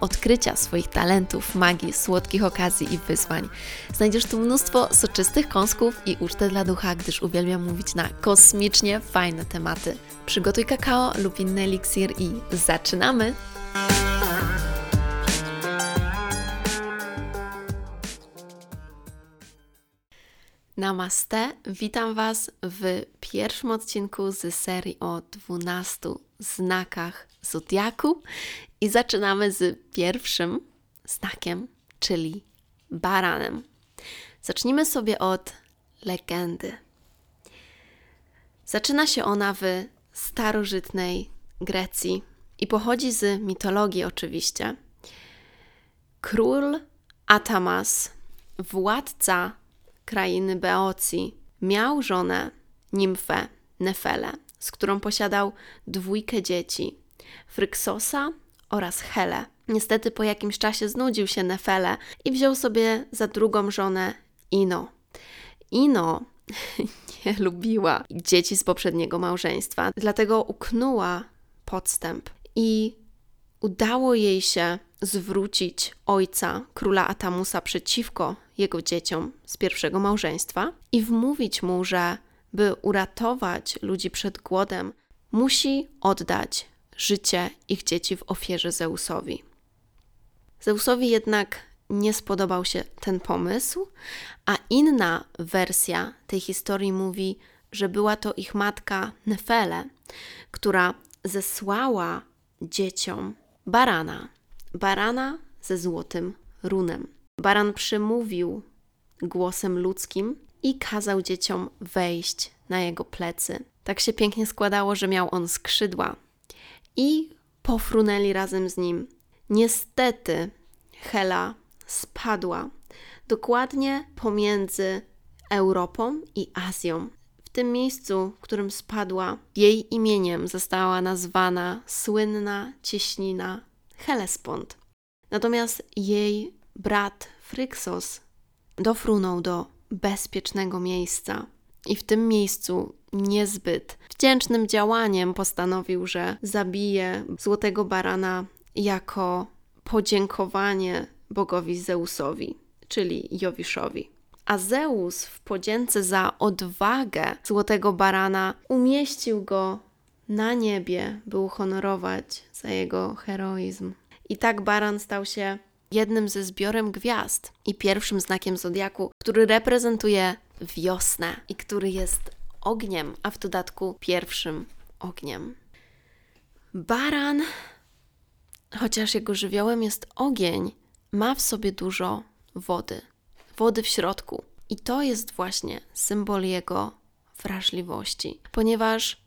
odkrycia swoich talentów, magii, słodkich okazji i wyzwań. Znajdziesz tu mnóstwo soczystych kąsków i ucztę dla ducha, gdyż uwielbiam mówić na kosmicznie fajne tematy. Przygotuj kakao lub inny eliksir i zaczynamy! Namaste, witam Was w pierwszym odcinku z serii o 12 znakach zodiaku i zaczynamy z pierwszym znakiem, czyli baranem. Zacznijmy sobie od legendy. Zaczyna się ona w starożytnej Grecji i pochodzi z mitologii oczywiście. Król Atamas, władca krainy Beocji, miał żonę, nimfę Nefele, z którą posiadał dwójkę dzieci, Fryksosa oraz Hele. Niestety po jakimś czasie znudził się Nefele i wziął sobie za drugą żonę Ino. Ino nie lubiła dzieci z poprzedniego małżeństwa, dlatego uknęła podstęp i udało jej się zwrócić ojca króla Atamusa przeciwko jego dzieciom z pierwszego małżeństwa i wmówić mu, że by uratować ludzi przed głodem, musi oddać życie ich dzieci w ofierze Zeusowi. Zeusowi jednak nie spodobał się ten pomysł, a inna wersja tej historii mówi, że była to ich matka Nefele, która zesłała dzieciom barana, barana ze złotym runem. Baran przemówił głosem ludzkim i kazał dzieciom wejść na jego plecy. Tak się pięknie składało, że miał on skrzydła i pofrunęli razem z nim. Niestety Hela spadła dokładnie pomiędzy Europą i Azją. W tym miejscu, w którym spadła, jej imieniem została nazwana słynna cieśnina Hellespont. Natomiast jej brat Fryksos dofrunął do bezpiecznego miejsca i w tym miejscu niezbyt wdzięcznym działaniem postanowił, że zabije złotego barana jako podziękowanie bogowi Zeusowi, czyli Jowiszowi. A Zeus w podzięce za odwagę złotego barana umieścił go na niebie, by uhonorować za jego heroizm. I tak baran stał się jednym ze zbiorem gwiazd i pierwszym znakiem zodiaku, który reprezentuje wiosnę i który jest ogniem, a w dodatku pierwszym ogniem. Baran, chociaż jego żywiołem jest ogień, ma w sobie dużo wody, wody w środku. I to jest właśnie symbol jego wrażliwości, ponieważ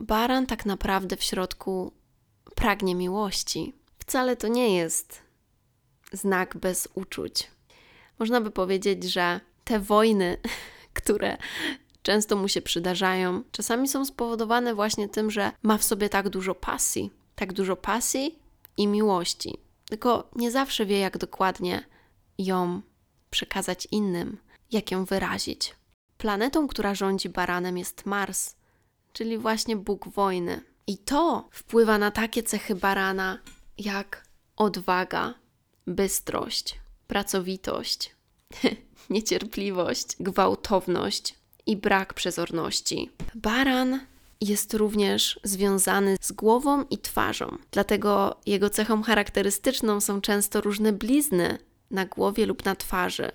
baran tak naprawdę w środku pragnie miłości. Wcale to nie jest znak bez uczuć. Można by powiedzieć, że te wojny, które często mu się przydarzają, czasami są spowodowane właśnie tym, że ma w sobie tak dużo pasji, tak dużo pasji i miłości. Tylko nie zawsze wie, jak dokładnie ją przekazać innym, jak ją wyrazić. Planetą, która rządzi baranem, jest Mars, czyli właśnie Bóg wojny. I to wpływa na takie cechy barana jak odwaga, bystrość, pracowitość, niecierpliwość, gwałtowność i brak przezorności. Baran jest również związany z głową i twarzą, dlatego jego cechą charakterystyczną są często różne blizny na głowie lub na twarzy.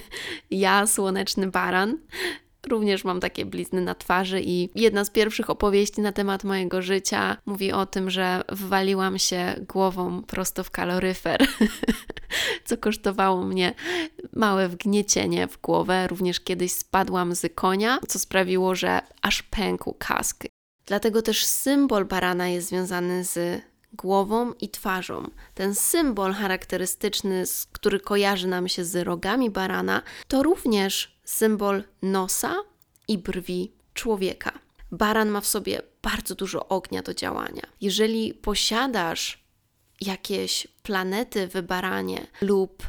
ja, słoneczny baran, Również mam takie blizny na twarzy i jedna z pierwszych opowieści na temat mojego życia mówi o tym, że wywaliłam się głową prosto w kaloryfer, co kosztowało mnie małe wgniecienie w głowę. Również kiedyś spadłam z konia, co sprawiło, że aż pękł kask. Dlatego też symbol barana jest związany z głową i twarzą. Ten symbol charakterystyczny, który kojarzy nam się z rogami barana, to również symbol nosa i brwi człowieka. Baran ma w sobie bardzo dużo ognia do działania. Jeżeli posiadasz jakieś planety w baranie lub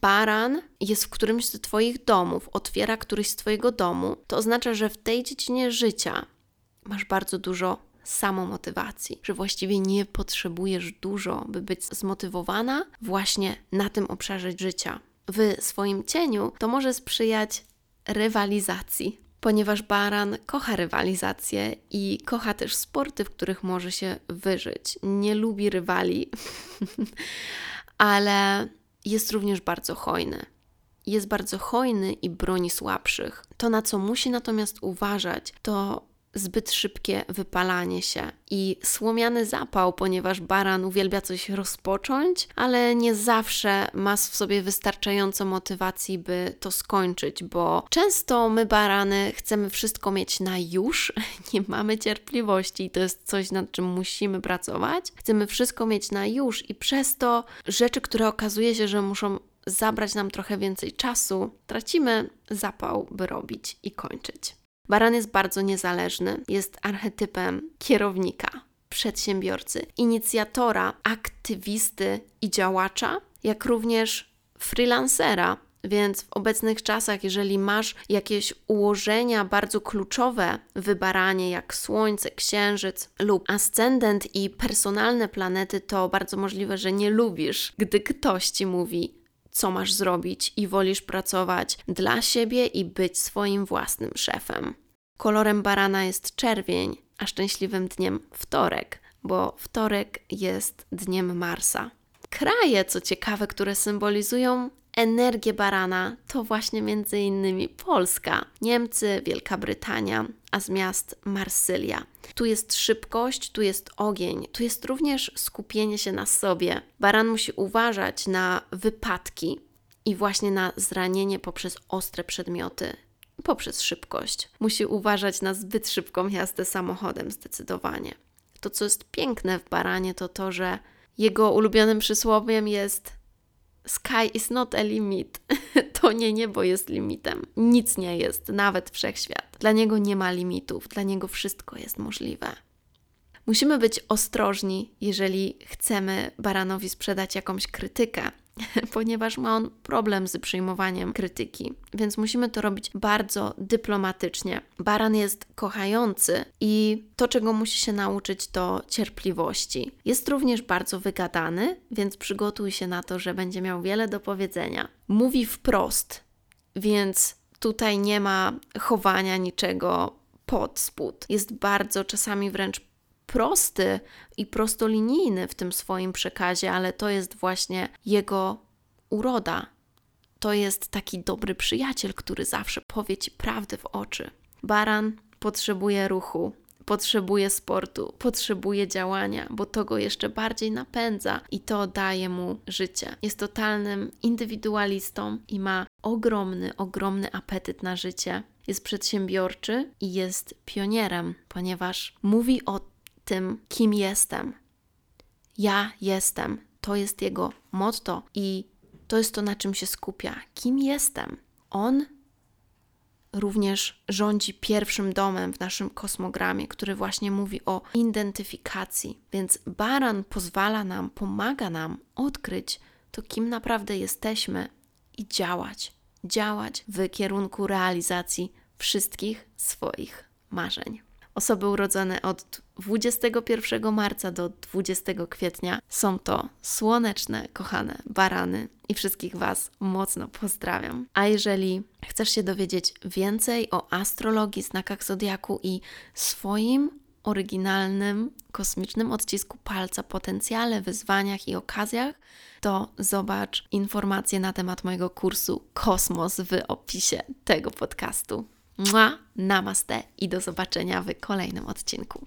baran jest w którymś z Twoich domów, otwiera któryś z Twojego domu, to oznacza, że w tej dziedzinie życia masz bardzo dużo samomotywacji, że właściwie nie potrzebujesz dużo, by być zmotywowana właśnie na tym obszarze życia. W swoim cieniu to może sprzyjać rywalizacji, ponieważ baran kocha rywalizację i kocha też sporty, w których może się wyżyć. Nie lubi rywali, ale jest również bardzo hojny. Jest bardzo hojny i broni słabszych. To, na co musi natomiast uważać, to zbyt szybkie wypalanie się i słomiany zapał, ponieważ baran uwielbia coś rozpocząć, ale nie zawsze ma w sobie wystarczająco motywacji, by to skończyć, bo często my barany chcemy wszystko mieć na już, nie mamy cierpliwości i to jest coś, nad czym musimy pracować. Chcemy wszystko mieć na już i przez to rzeczy, które okazuje się, że muszą zabrać nam trochę więcej czasu, tracimy zapał, by robić i kończyć. Baran jest bardzo niezależny, jest archetypem kierownika, przedsiębiorcy, inicjatora, aktywisty i działacza, jak również freelancera. Więc w obecnych czasach, jeżeli masz jakieś ułożenia bardzo kluczowe w baranie, jak Słońce, Księżyc lub ascendent i personalne planety, to bardzo możliwe, że nie lubisz, gdy ktoś ci mówi: co masz zrobić i wolisz pracować dla siebie i być swoim własnym szefem. Kolorem barana jest czerwień, a szczęśliwym dniem wtorek, bo wtorek jest dniem Marsa. Kraje, co ciekawe, które symbolizują energię barana, to właśnie m.in. Polska, Niemcy, Wielka Brytania, a z miast Marsylia. Tu jest szybkość, tu jest ogień, tu jest również skupienie się na sobie. Baran musi uważać na wypadki i właśnie na zranienie poprzez ostre przedmioty poprzez szybkość. Musi uważać na zbyt szybką jazdę samochodem, zdecydowanie. To, co jest piękne w baranie, to to, że jego ulubionym przysłowiem jest Sky is not a limit. To nie niebo jest limitem. Nic nie jest, nawet wszechświat. Dla niego nie ma limitów, dla niego wszystko jest możliwe. Musimy być ostrożni, jeżeli chcemy baranowi sprzedać jakąś krytykę, ponieważ ma on problem z przyjmowaniem krytyki, więc musimy to robić bardzo dyplomatycznie. Baran jest kochający i to, czego musi się nauczyć, to cierpliwości. Jest również bardzo wygadany, więc przygotuj się na to, że będzie miał wiele do powiedzenia. Mówi wprost, więc tutaj nie ma chowania niczego pod spód. Jest bardzo czasami wręcz prosty i prostolinijny w tym swoim przekazie, ale to jest właśnie jego uroda. To jest taki dobry przyjaciel, który zawsze powie ci prawdę w oczy. Baran potrzebuje ruchu, potrzebuje sportu, potrzebuje działania, bo to go jeszcze bardziej napędza i to daje mu życie. Jest totalnym indywidualistą i ma ogromny, ogromny apetyt na życie. Jest przedsiębiorczy i jest pionierem, ponieważ mówi o tym, kim jestem. Ja jestem. To jest jego motto i to jest to, na czym się skupia. Kim jestem? On również rządzi pierwszym domem w naszym kosmogramie, który właśnie mówi o identyfikacji. Więc baran pozwala nam, pomaga nam odkryć to, kim naprawdę jesteśmy i działać. Działać w kierunku realizacji wszystkich swoich marzeń. Osoby urodzone od 21 marca do 20 kwietnia są to słoneczne, kochane barany i wszystkich Was mocno pozdrawiam. A jeżeli chcesz się dowiedzieć więcej o astrologii, znakach zodiaku i swoim oryginalnym kosmicznym odcisku palca, potencjale, wyzwaniach i okazjach, to zobacz informacje na temat mojego kursu Kosmos w opisie tego podcastu. Mua, namaste i do zobaczenia w kolejnym odcinku.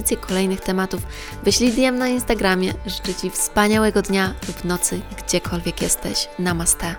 propozycje kolejnych tematów, wyślij DM na Instagramie. Życzę Ci wspaniałego dnia lub nocy, gdziekolwiek jesteś. Namaste.